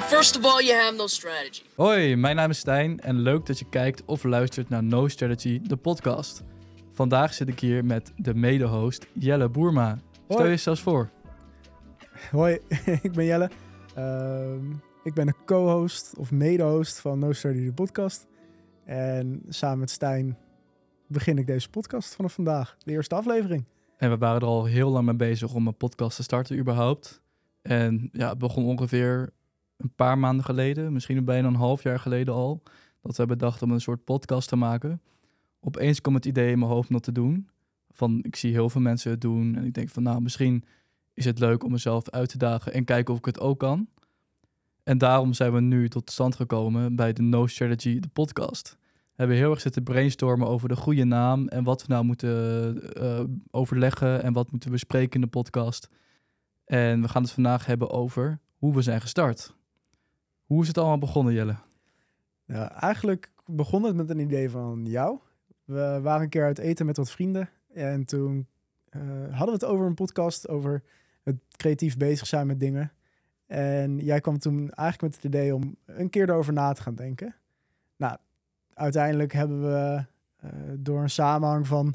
Well, first of all, you have no strategy. Hoi, mijn naam is Stijn en leuk dat je kijkt of luistert naar No Strategy, de podcast. Vandaag zit ik hier met de mede-host Jelle Boerma. Stel Hoi. je zelfs voor. Hoi, ik ben Jelle. Ehm, ik ben de co-host of mede-host van No Study de podcast. En samen met Stijn begin ik deze podcast vanaf vandaag. De eerste aflevering. En we waren er al heel lang mee bezig om een podcast te starten überhaupt. En ja, het begon ongeveer een paar maanden geleden, misschien bijna een half jaar geleden al, dat we bedachten om een soort podcast te maken. Opeens kwam het idee in mijn hoofd om dat te doen. Van, ik zie heel veel mensen het doen en ik denk van, nou, misschien is het leuk om mezelf uit te dagen en kijken of ik het ook kan. En daarom zijn we nu tot stand gekomen bij de No Strategy, de podcast. We hebben heel erg zitten brainstormen over de goede naam en wat we nou moeten eh, overleggen en wat moeten we bespreken in de podcast. En we gaan het vandaag hebben over hoe we zijn gestart. Hoe is het allemaal begonnen, Jelle? Nou, eigenlijk begon het met een idee van jou. We waren een keer uit eten met wat vrienden. En toen eh, hadden we het over een podcast over het creatief bezig zijn met dingen. En jij kwam toen eigenlijk met het idee om een keer erover na te gaan denken. Nou, uiteindelijk hebben we eh, door een samenhang van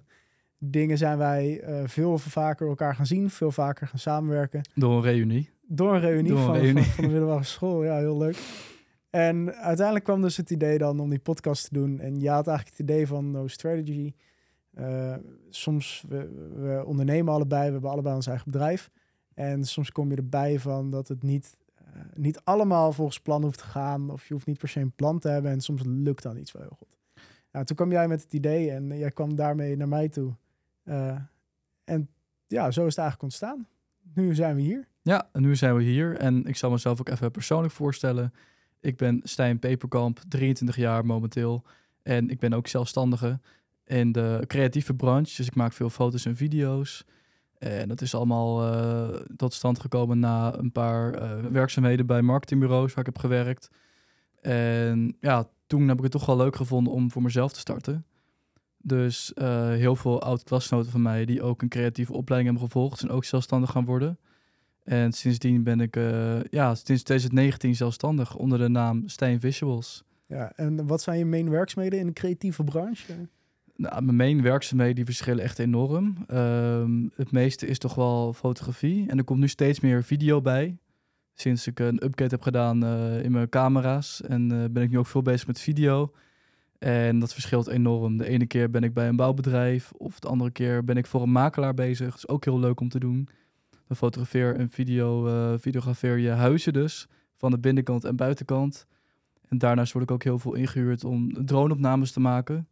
dingen zijn wij eh, veel vaker elkaar gaan zien, veel vaker gaan samenwerken. Door een reunie. Door een reunie, Door een van, reunie. Van, van de middelbare school. Ja, heel leuk. En uiteindelijk kwam dus het idee dan om die podcast te doen. En je had eigenlijk het idee van No Strategy. Eh, soms, we, we ondernemen allebei, we hebben allebei ons eigen bedrijf. En soms kom je erbij van dat het niet, eh, niet allemaal volgens plan hoeft te gaan. Of je hoeft niet per se een plan te hebben. En soms lukt dan iets wel heel goed. Nou, toen kwam jij met het idee en jij kwam daarmee naar mij toe. Eh, en ja, zo is het eigenlijk ontstaan. Nu zijn we hier. Ja, en nu zijn we hier en ik zal mezelf ook even persoonlijk voorstellen. Ik ben Stijn Peperkamp, 23 jaar momenteel. En ik ben ook zelfstandige in de creatieve branche. Dus ik maak veel foto's en video's. En dat is allemaal eh, tot stand gekomen na een paar eh, werkzaamheden bij marketingbureaus waar ik heb gewerkt. En ja, toen heb ik het toch wel leuk gevonden om voor mezelf te starten. Dus eh, heel veel oud-klasgenoten van mij die ook een creatieve opleiding hebben gevolgd, zijn ook zelfstandig gaan worden. En sindsdien ben ik eh, ja, sinds 2019 zelfstandig onder de naam Stijn Visuals. Ja, en wat zijn je main werkzaamheden in de creatieve branche? Nou, mijn main werkzaamheden die verschillen echt enorm. Ehm, het meeste is toch wel fotografie. En er komt nu steeds meer video bij. Sinds ik een upgrade heb gedaan eh, in mijn camera's. En eh, ben ik nu ook veel bezig met video. En dat verschilt enorm. De ene keer ben ik bij een bouwbedrijf. Of de andere keer ben ik voor een makelaar bezig. Dat is ook heel leuk om te doen. Dan fotografeer en video, eh, videografeer je huizen dus. Van de binnenkant en buitenkant. En daarnaast word ik ook heel veel ingehuurd om droneopnames te maken.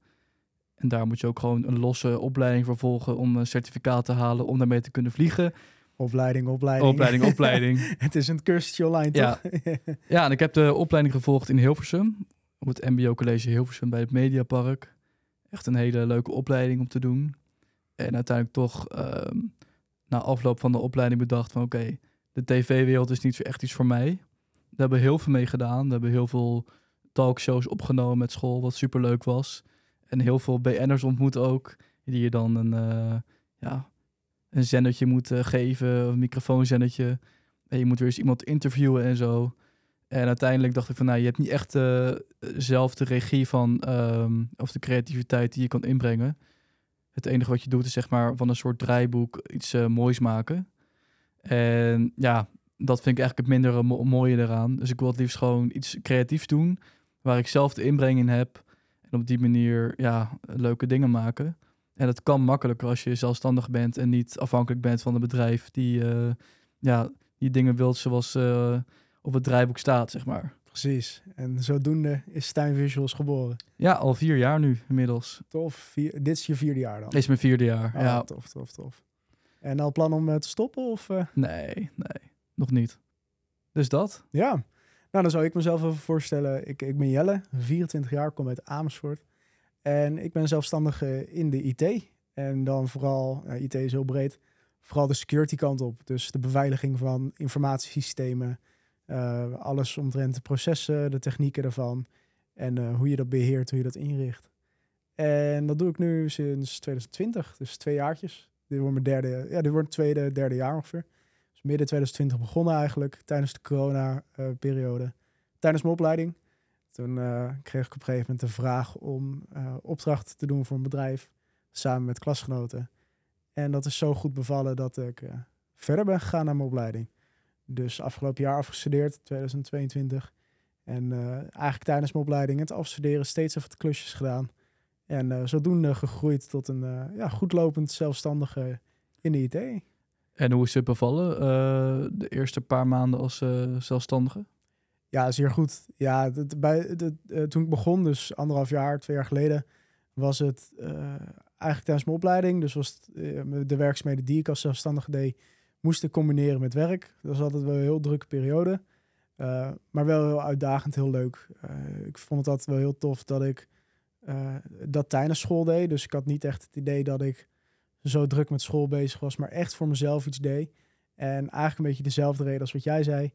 En daar moet je ook gewoon een losse opleiding voor volgen om een certificaat te halen om daarmee te kunnen vliegen. Opleiding, opleiding. Opleiding, opleiding. het is een cursusje online, Ja. toch? Ja, en ik heb de opleiding gevolgd in Hilversum. Op het MBO College Hilversum bij het Mediapark. Echt een hele leuke opleiding om te doen. En uiteindelijk toch ehm, na afloop van de opleiding bedacht van oké, de tv-wereld is niet echt iets voor mij. Daar hebben we heel veel mee gedaan. We hebben heel veel talkshows opgenomen met school, wat super leuk was. En heel veel BN'ers ontmoet ook, die je dan een, eh, ja, een zendertje moet eh, geven, een microfoonzendertje. En je moet weer eens iemand interviewen en zo. En uiteindelijk dacht ik van, nou, je hebt niet echt eh, zelf de regie van, ehm, of de creativiteit die je kan inbrengen. Het enige wat je doet is zeg maar van een soort draaiboek iets eh, moois maken. En ja, dat vind ik eigenlijk het minder mo- mooie eraan. Dus ik wil het liefst gewoon iets creatiefs doen, waar ik zelf de inbreng in heb. En op die manier, ja, leuke dingen maken. En dat kan makkelijker als je zelfstandig bent en niet afhankelijk bent van een bedrijf die, eh, ja, die dingen wilt zoals eh, op het draaiboek staat, zeg maar. Precies. En zodoende is Stijn Visuals geboren. Ja, al vier jaar nu inmiddels. Tof. Vier, dit is je vierde jaar dan? Dit is mijn vierde jaar. Ah, ja. Tof, tof, tof. En al plan om eh, te stoppen? Of, eh? Nee, nee, nog niet. Dus dat. Ja. Nou, dan zou ik mezelf even voorstellen. Ik, ik ben Jelle, 24 jaar, kom uit Amersfoort. En ik ben zelfstandig eh, in de IT. En dan vooral, nou, IT is heel breed, vooral de security kant op. Dus de beveiliging van informatiesystemen, eh, alles omtrent de processen, de technieken daarvan. En eh, hoe je dat beheert, hoe je dat inricht. En dat doe ik nu sinds 2020, dus twee jaartjes. Dit wordt mijn derde, ja, dit wordt tweede, derde jaar ongeveer. Dus midden 2020 begonnen eigenlijk, tijdens de corona-periode. tijdens mijn opleiding. Toen eh, kreeg ik op een gegeven moment de vraag om opdrachten te doen voor een bedrijf. Samen met klasgenoten. En dat is zo goed bevallen dat ik verder ben gegaan naar mijn opleiding. Dus afgelopen jaar afgestudeerd, 2022. En eigenlijk tijdens mijn opleiding het afstuderen steeds even wat klusjes gedaan. En zodoende gegroeid tot een ja, goedlopend zelfstandige in de IT. En hoe is het bevallen de eerste paar maanden als zelfstandige? Ja, zeer goed. Ja, bij, uh, toen ik begon, dus anderhalf jaar, twee jaar geleden, was het uh, eigenlijk tijdens mijn opleiding. Dus was het, uh, de werkzaamheden die ik als zelfstandige deed, moest ik combineren met werk. Dat was altijd wel een heel drukke periode. maar wel heel uitdagend, heel leuk. ik vond het altijd wel heel tof dat ik dat tijdens school deed. Dus ik had niet echt het idee dat ik zo druk met school bezig was, maar echt voor mezelf iets deed. En eigenlijk een beetje dezelfde reden als wat jij zei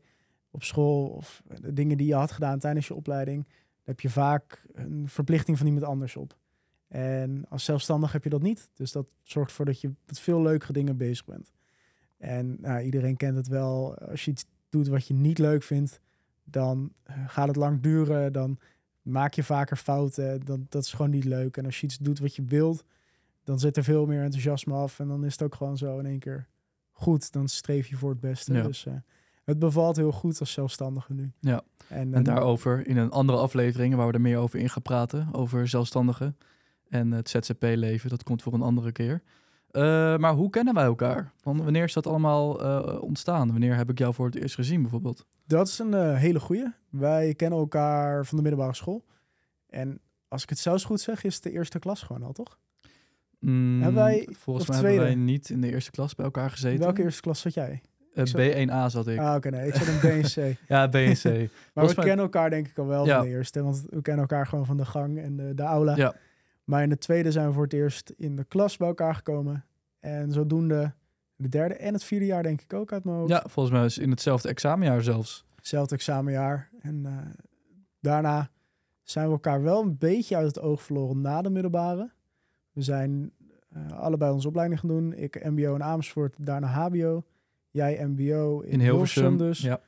op school of de dingen die je had gedaan tijdens je opleiding, heb je vaak een verplichting van iemand anders op. En als zelfstandig heb je dat niet. Dus dat zorgt ervoor dat je met veel leukere dingen bezig bent. En nou, iedereen kent het wel. Als je iets doet wat je niet leuk vindt, dan eh, gaat het lang duren. Dan maak je vaker fouten. Dan, dat is gewoon niet leuk. En als je iets doet wat je wilt, dan zit er veel meer enthousiasme af. En dan is het ook gewoon zo in één keer goed. Dan streef je voor het beste. Dus uh, het bevalt heel goed als zelfstandige nu. Ja, en, en daarover in een andere aflevering waar we er meer over in gaan praten, over zelfstandigen en het ZZP-leven. Dat komt voor een andere keer. Uh, maar hoe kennen wij elkaar? wanneer is dat allemaal uh, ontstaan? Wanneer heb ik jou voor het eerst gezien bijvoorbeeld? Dat is een uh, hele goeie. Wij kennen elkaar van de middelbare school. En als ik het zelfs goed zeg, is het de eerste klas gewoon al, toch? Mm, hebben wij, volgens mij hebben wij niet in de eerste klas bij elkaar gezeten. welke eerste klas zat jij? B1A zat ik. Ah, oké, nee. Ik zat in B en C. ja, B en C. maar we kennen elkaar denk ik al wel van de eerste. Want we kennen elkaar gewoon van de gang en de, de aula. Ja. Maar in de tweede zijn we voor het eerst in de klas bij elkaar gekomen. En zodoende de derde en het vierde jaar denk ik ook uit mijn hoofd. Ja, volgens mij is in hetzelfde examenjaar zelfs. Hetzelfde examenjaar. En uh, daarna zijn we elkaar wel een beetje uit het oog verloren na de middelbare. We zijn uh, allebei onze opleiding gaan doen. Ik mbo in Amersfoort, daarna hbo. Jij MBO in, in Hilversum, dus. Ja.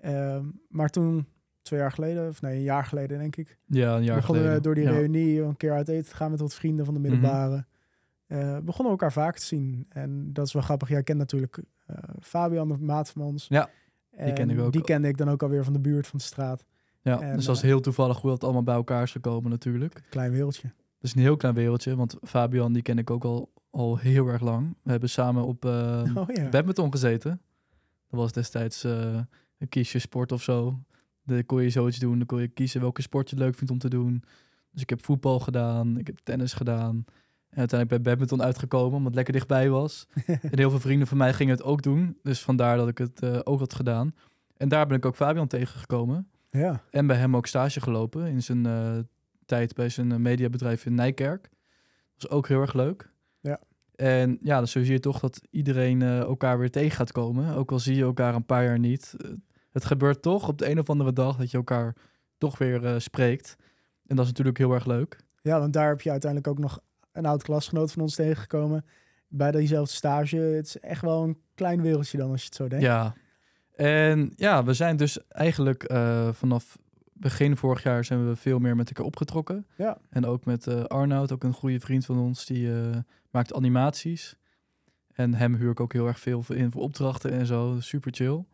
Ehm, maar toen, twee jaar geleden, of nee, een jaar geleden denk ik. Ja, een jaar begonnen geleden. door die reunie een keer uit eten te gaan met wat vrienden van de mhm. middelbare. Mm begonnen elkaar vaak te zien. En dat is wel grappig. Jij kent natuurlijk uh, Fabian, de maat van ons. Ja, die ken ik ook. Die kende ik dan ook alweer van de buurt, van de straat. Ja, en, dus dat is heel toevallig hoe dat allemaal bij elkaar is gekomen natuurlijk. Klein wereldje. Het is een heel klein wereldje, want Fabian die ken ik ook al al heel erg lang. We hebben samen op uh, oh, ja. badminton gezeten. Dat was destijds een kiesje sport of zo. Dan kon je zoiets doen. Dan kon je kiezen welke sport je leuk vindt om te doen. Dus ik heb voetbal gedaan. Ik heb tennis gedaan. En uiteindelijk bij badminton uitgekomen, omdat het lekker dichtbij was. en heel veel vrienden van mij gingen het ook doen. Dus vandaar dat ik het uh, ook had gedaan. En daar ben ik ook Fabian tegengekomen. Ja. En bij hem ook stage gelopen in zijn uh, tijd bij zijn mediabedrijf in Nijkerk. Dat was ook heel erg leuk. Ja. En ja, dan zie je toch dat iedereen uh, elkaar weer tegen gaat komen. Ook al zie je elkaar een paar jaar niet. Het gebeurt toch op de een of andere dag dat je elkaar toch weer uh, spreekt. En dat is natuurlijk heel erg leuk. Ja, want daar heb je uiteindelijk ook nog een oud klasgenoot van ons tegengekomen. Bij diezelfde stage. Het is echt wel een klein wereldje dan als je het zo denkt. Ja. En ja, we zijn dus eigenlijk vanaf begin vorig jaar zijn we veel meer met elkaar opgetrokken. Ja. En ook met uh, Arnoud, ook een goede vriend van ons, die uh, maakt animaties. En hem huur ik ook heel erg veel in voor opdrachten en zo. Super chill.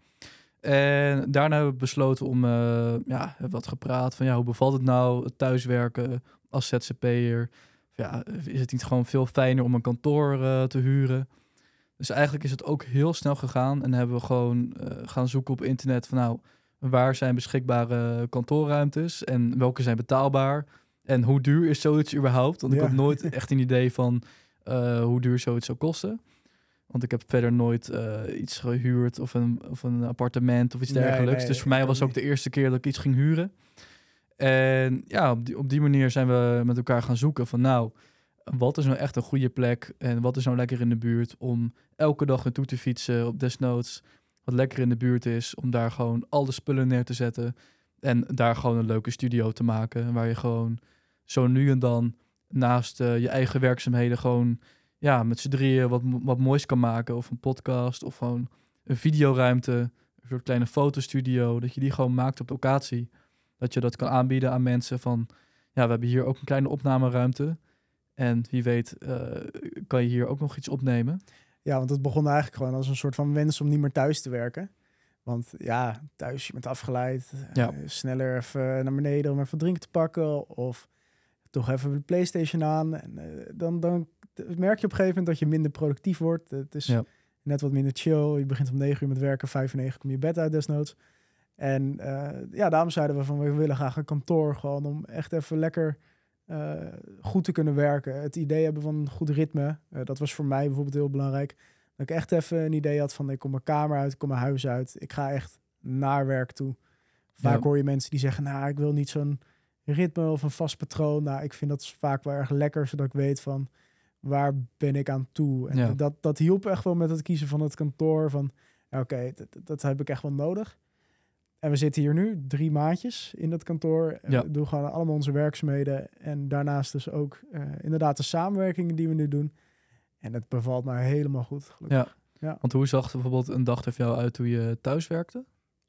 En daarna hebben we besloten om, uh, ja, wat gepraat van ja, hoe bevalt het nou, het thuiswerken als ZZP'er? Ja, is het niet gewoon veel fijner om een kantoor te huren? Dus eigenlijk is het ook heel snel gegaan en hebben we gewoon gaan zoeken op internet van nou, Waar zijn beschikbare kantoorruimtes en welke zijn betaalbaar? En hoe duur is zoiets überhaupt? Want ik heb nooit echt een idee van hoe duur zoiets zou kosten. Want ik heb verder nooit uh, iets gehuurd of een, of een appartement of iets dergelijks. dus voor mij was ook de eerste keer dat ik iets ging huren. En ja, op die, op die manier zijn we met elkaar gaan zoeken van nou, wat is nou echt een goede plek en wat is nou lekker in de buurt om elke dag naartoe te fietsen op desnoods wat lekker in de buurt is, om daar gewoon al de spullen neer te zetten. En daar gewoon een leuke studio te maken. Waar je gewoon zo nu en dan naast uh, je eigen werkzaamheden gewoon ja, met z'n drieën wat, wat moois kan maken. Of een podcast of gewoon een videoruimte. Een soort kleine fotostudio. Dat je die gewoon maakt op locatie. Dat je dat kan aanbieden aan mensen van, ja, we hebben hier ook een kleine opnameruimte. En wie weet eh, kan je hier ook nog iets opnemen. Ja, want het begon eigenlijk gewoon als een soort van wens om niet meer thuis te werken. Want ja, thuis je bent afgeleid. eh, sneller even naar beneden om even drinken te pakken. Of toch even de Playstation aan. En eh, dan, dan merk je op een gegeven moment dat je minder productief wordt. Het is Ja. net wat minder chill. Je begint om negen uur met werken. Vijf uur negen kom je bed uit desnoods. En eh, ja, daarom zeiden we van we willen graag een kantoor gewoon om echt even lekker eh, goed te kunnen werken. Het idee hebben van een goed ritme. eh, dat was voor mij bijvoorbeeld heel belangrijk. Dat ik echt even een idee had van ik kom mijn kamer uit, ik kom mijn huis uit. Ik ga echt naar werk toe. Vaak Ja. hoor je mensen die zeggen, nou ik wil niet zo'n ritme of een vast patroon. Nou, ik vind dat vaak wel erg lekker, zodat ik weet van waar ben ik aan toe. En Ja. dat, dat hielp echt wel met het kiezen van het kantoor. Van ja, oké, dat, dat heb ik echt wel nodig. En we zitten hier nu drie maandjes in dat kantoor. En Ja. We doen gewoon allemaal onze werkzaamheden. En daarnaast dus ook eh, inderdaad de samenwerkingen die we nu doen. En het bevalt mij helemaal goed. Gelukkig. Ja. Want hoe zag bijvoorbeeld een dag er voor jou uit toen je thuis werkte?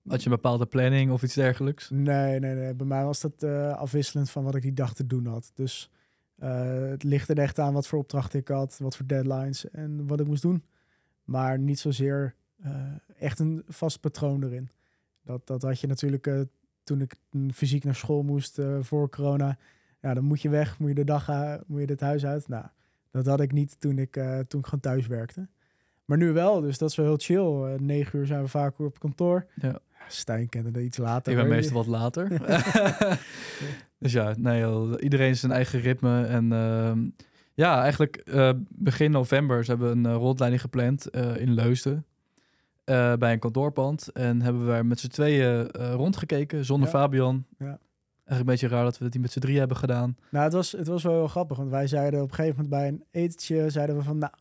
Had je een bepaalde planning of iets dergelijks? Nee, nee, nee. Bij mij was dat eh, afwisselend van wat ik die dag te doen had. Dus eh, het ligt er echt aan wat voor opdrachten ik had, wat voor deadlines en wat ik moest doen. Maar niet zozeer eh, echt een vast patroon erin. Dat, dat had je natuurlijk eh, toen ik fysiek naar school moest eh, voor corona. Ja, dan moet je weg, moet je de dag moet je het huis uit. Nou, dat had ik niet toen ik, eh, toen ik gewoon thuis werkte. Maar nu wel, dus dat is wel heel chill. Eh, negen uur zijn we vaak op kantoor. Ja. Stijn kende dat iets later. Ik ben meestal wat later. dus ja, nee, iedereen zijn eigen ritme. En ehm, ja, eigenlijk eh, begin november ze hebben we een eh, rondleiding gepland in Leusden. bij een kantoorpand. En hebben we met z'n tweeën rondgekeken, zonder Ja. Fabian. Ja. Eigenlijk een beetje raar dat we het niet met z'n drie hebben gedaan. Nou, het was, het was wel heel grappig, want wij zeiden op een gegeven moment bij een etentje, zeiden we van, nou,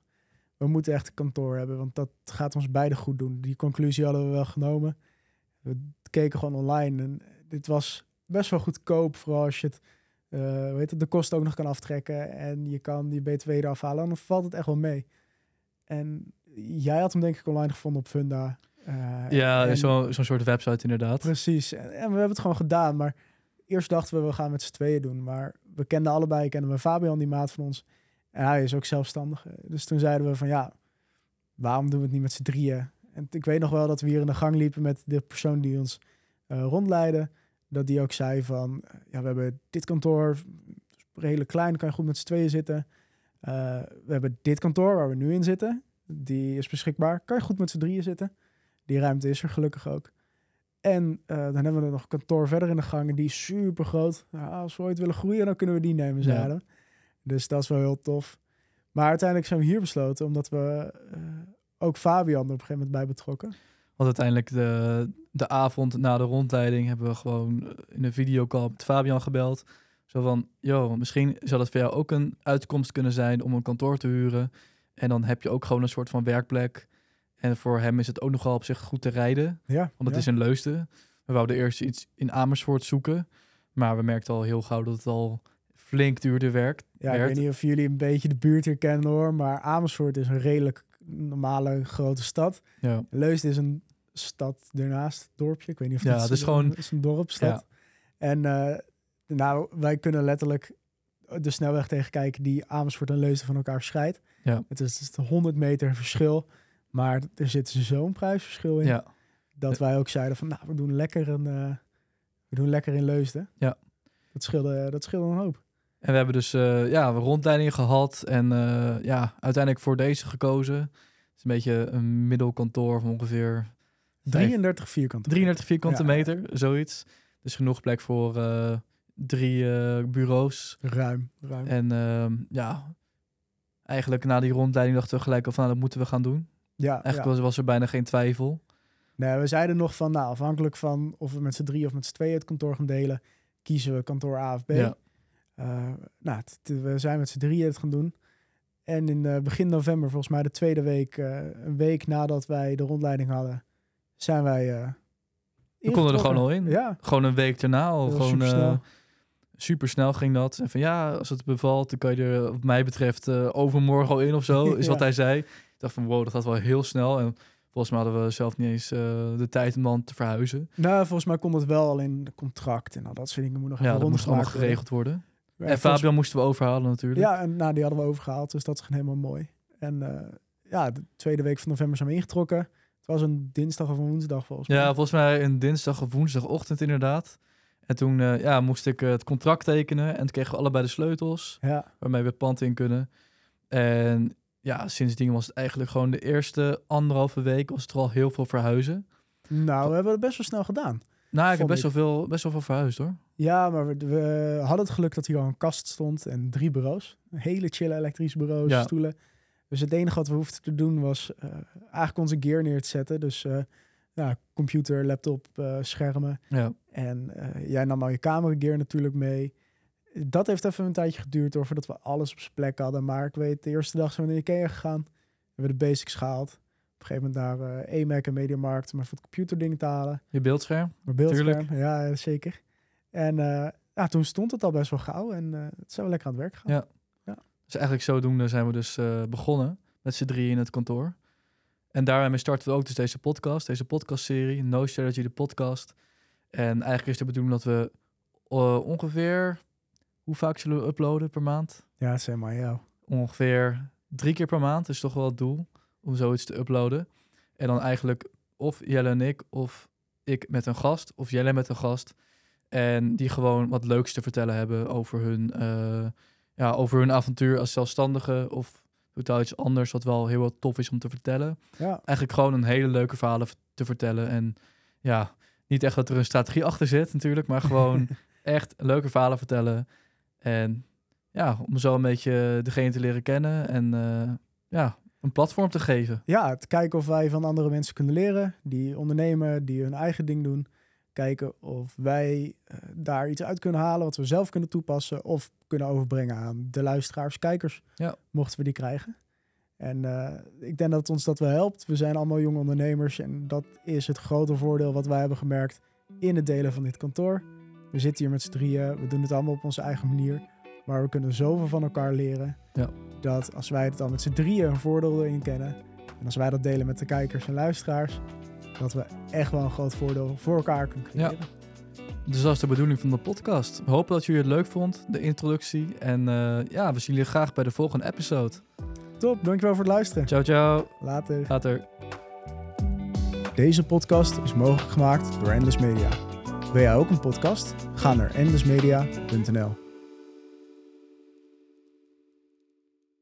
we moeten echt een kantoor hebben, want dat gaat ons beiden goed doen. Die conclusie hadden we wel genomen. We keken gewoon online en dit was best wel goedkoop, vooral als je het, eh weet het, de kosten ook nog kan aftrekken en je kan die BTW eraf halen, dan valt het echt wel mee. En jij had hem denk ik online gevonden op Funda. eh, ja, zo- zo'n soort website inderdaad. Precies. En, en we hebben het gewoon gedaan. Maar eerst dachten we, we gaan met z'n tweeën doen. Maar we kenden allebei, kennen we Fabian, die maat van ons. En hij is ook zelfstandig. Dus toen zeiden we van ja, waarom doen we het niet met z'n drieën? En ik weet nog wel dat we hier in de gang liepen met de persoon die ons eh, rondleidde. Dat die ook zei van, eh, ja, we hebben dit kantoor, redelijk klein, kan je goed met z'n tweeën zitten. Eh, we hebben dit kantoor waar we nu in zitten. Die is beschikbaar. Kan je goed met z'n drieën zitten. Die ruimte is er gelukkig ook. En eh, dan hebben we er nog een kantoor verder in de gang. En die is super groot. Nou, als we ooit willen groeien, dan kunnen we die nemen, Ja. zeiden we. Dus dat is wel heel tof. Maar uiteindelijk zijn we hier besloten, omdat we eh, ook Fabian er op een gegeven moment bij betrokken. Want uiteindelijk de, de avond na de rondleiding hebben we gewoon eh, in een videocall met Fabian gebeld. Zo van, joh, misschien zou dat voor jou ook een uitkomst kunnen zijn om een kantoor te huren. En dan heb je ook gewoon een soort van werkplek. En voor hem is het ook nogal op zich goed te rijden, Ja, want het is in Leusden. We wouden eerst iets in Amersfoort zoeken, maar we merkten al heel gauw dat het al flink duurder werkt. Ja, ik weet niet of jullie een beetje de buurt hier kennen hoor, maar Amersfoort is een redelijk normale grote stad. Ja, Leusden is een stad daarnaast, dorpje. Ik weet niet of Ja, dat het is gewoon- is een dorpstad. En eh, nou, wij kunnen letterlijk de snelweg tegenkijken die Amersfoort en Leusden van elkaar scheidt. Ja. Het is, het is 100 meter verschil, maar er zit zo'n prijsverschil in ja. dat wij ook zeiden van, nou, we doen lekker een, eh, we doen lekker in Leusden. Ja. Dat scheelde, dat scheelde een hoop. En we hebben dus eh ja, rondleidingen gehad en eh, ja, uiteindelijk voor deze gekozen. Het is een beetje een middelkantoor van ongeveer 33 vierkante. 33 vierkante meter, zoiets. Dus genoeg plek voor eh, drie bureaus. Ruim, ruim. En ehm, ja, eigenlijk na die rondleiding dachten we gelijk al van, nou, dat moeten we gaan doen. ja, Eigenlijk ja. was, was er bijna geen twijfel. Nee, we zeiden nog van, nou, afhankelijk van of we met z'n drie of met z'n tweeën het kantoor gaan delen, kiezen we kantoor A of B. Ja. Eh, nou, het- we zijn met z'n drieën het gaan doen. En in eh, begin november, volgens mij de tweede week, eh, een week nadat wij de rondleiding hadden, zijn wij. We konden er gewoon al in. Ja, Gewoon een week daarna al. Gewoon, super snel ging dat. En van ja, als het bevalt, dan kan je er wat mij betreft overmorgen al in of zo, is wat hij zei. Ik dacht van wow, dat gaat wel heel snel. En Volgens mij hadden we zelf niet eens de tijd om dan te verhuizen. Nou, volgens mij kon het wel alleen de contract en al dat soort dingen moet nog Ja, even dat moest allemaal geregeld worden. En Fabian moesten we overhalen natuurlijk. Ja, en nou, die hadden we overgehaald, dus dat is helemaal mooi. En eh, ja, de tweede week van november zijn we ingetrokken. Het was een dinsdag of een woensdag volgens mij. Ja, volgens mij een dinsdag of woensdagochtend inderdaad. En toen eh, ja, moest ik eh, het contract tekenen en kregen we allebei de sleutels Ja, waarmee we het pand in kunnen. En ja, sindsdien was het eigenlijk gewoon de eerste anderhalve week was het er al heel veel verhuizen. nou, we hebben het best wel snel gedaan. Nou, ik heb best wel, veel, best wel veel verhuisd hoor. Ja, maar we, we hadden het geluk dat hier al een kast stond en drie bureaus. Hele chille elektrische bureaus, Ja. stoelen. Dus het enige wat we hoefden te doen was eh, eigenlijk onze gear neer te zetten. Dus eh, ja, computer, laptop, eh, schermen. Ja, En jij nam al je camera gear natuurlijk mee. Dat heeft even een tijdje geduurd hoor, voordat we alles op zijn plek hadden. Maar ik weet, de eerste dag zijn we naar Ikea gegaan. Hebben we de basics gehaald. Op een gegeven moment naar eh EMAC en Mediamarkt om even wat computerdingen te halen. je beeldscherm. Maar beeldscherm, Tuurlijk. ja, zeker. En eh, ja, toen stond het al best wel gauw en eh, het zijn we lekker aan het werk gegaan. Ja. Dus eigenlijk zodoende zijn we dus begonnen met z'n drieën in het kantoor. En daarmee starten we ook dus deze podcast, deze podcastserie, No Strategy, de podcast. En eigenlijk is de bedoeling dat we ongeveer, hoe vaak zullen we uploaden per maand? Ja, het is helemaal jou. Ongeveer drie keer per maand is toch wel het doel om zoiets te uploaden. En dan eigenlijk of Jelle en ik, of ik met een gast, of Jelle met een gast. En die gewoon wat leuks te vertellen hebben over hun, eh, ja, over hun avontuur als zelfstandige. Of totaal iets anders wat wel heel wat tof is om te vertellen. Ja, Eigenlijk gewoon een hele leuke verhalen te vertellen. En ja, niet echt dat er een strategie achter zit natuurlijk, maar gewoon echt leuke verhalen vertellen. En ja, om zo een beetje degene te leren kennen en eh, ja, een platform te geven. ja, te kijken of wij van andere mensen kunnen leren. Die ondernemen, die hun eigen ding doen. Kijken of wij eh, daar iets uit kunnen halen wat we zelf kunnen toepassen. Of kunnen overbrengen aan de luisteraars, kijkers. Ja. Mochten we die krijgen. En eh, ik denk dat ons dat wel helpt. We zijn allemaal jonge ondernemers. En dat is het grote voordeel wat wij hebben gemerkt in het delen van dit kantoor. We zitten hier met z'n drieën. We doen het allemaal op onze eigen manier. Maar we kunnen zoveel van elkaar leren. Ja. Dat als wij het dan met z'n drieën een voordeel in kennen. En als wij dat delen met de kijkers en luisteraars. Dat we echt wel een groot voordeel voor elkaar kunnen Ja. creëren. Dus dat is de bedoeling van de podcast. We hopen dat jullie het leuk vond, de introductie. En eh, ja, we zien jullie graag bij de volgende episode. Top, dankjewel voor het luisteren. Ciao, ciao. Later. Later. Deze podcast is mogelijk gemaakt door Endless Media. Wil jij ook een podcast? Ga naar endlessmedia.nl.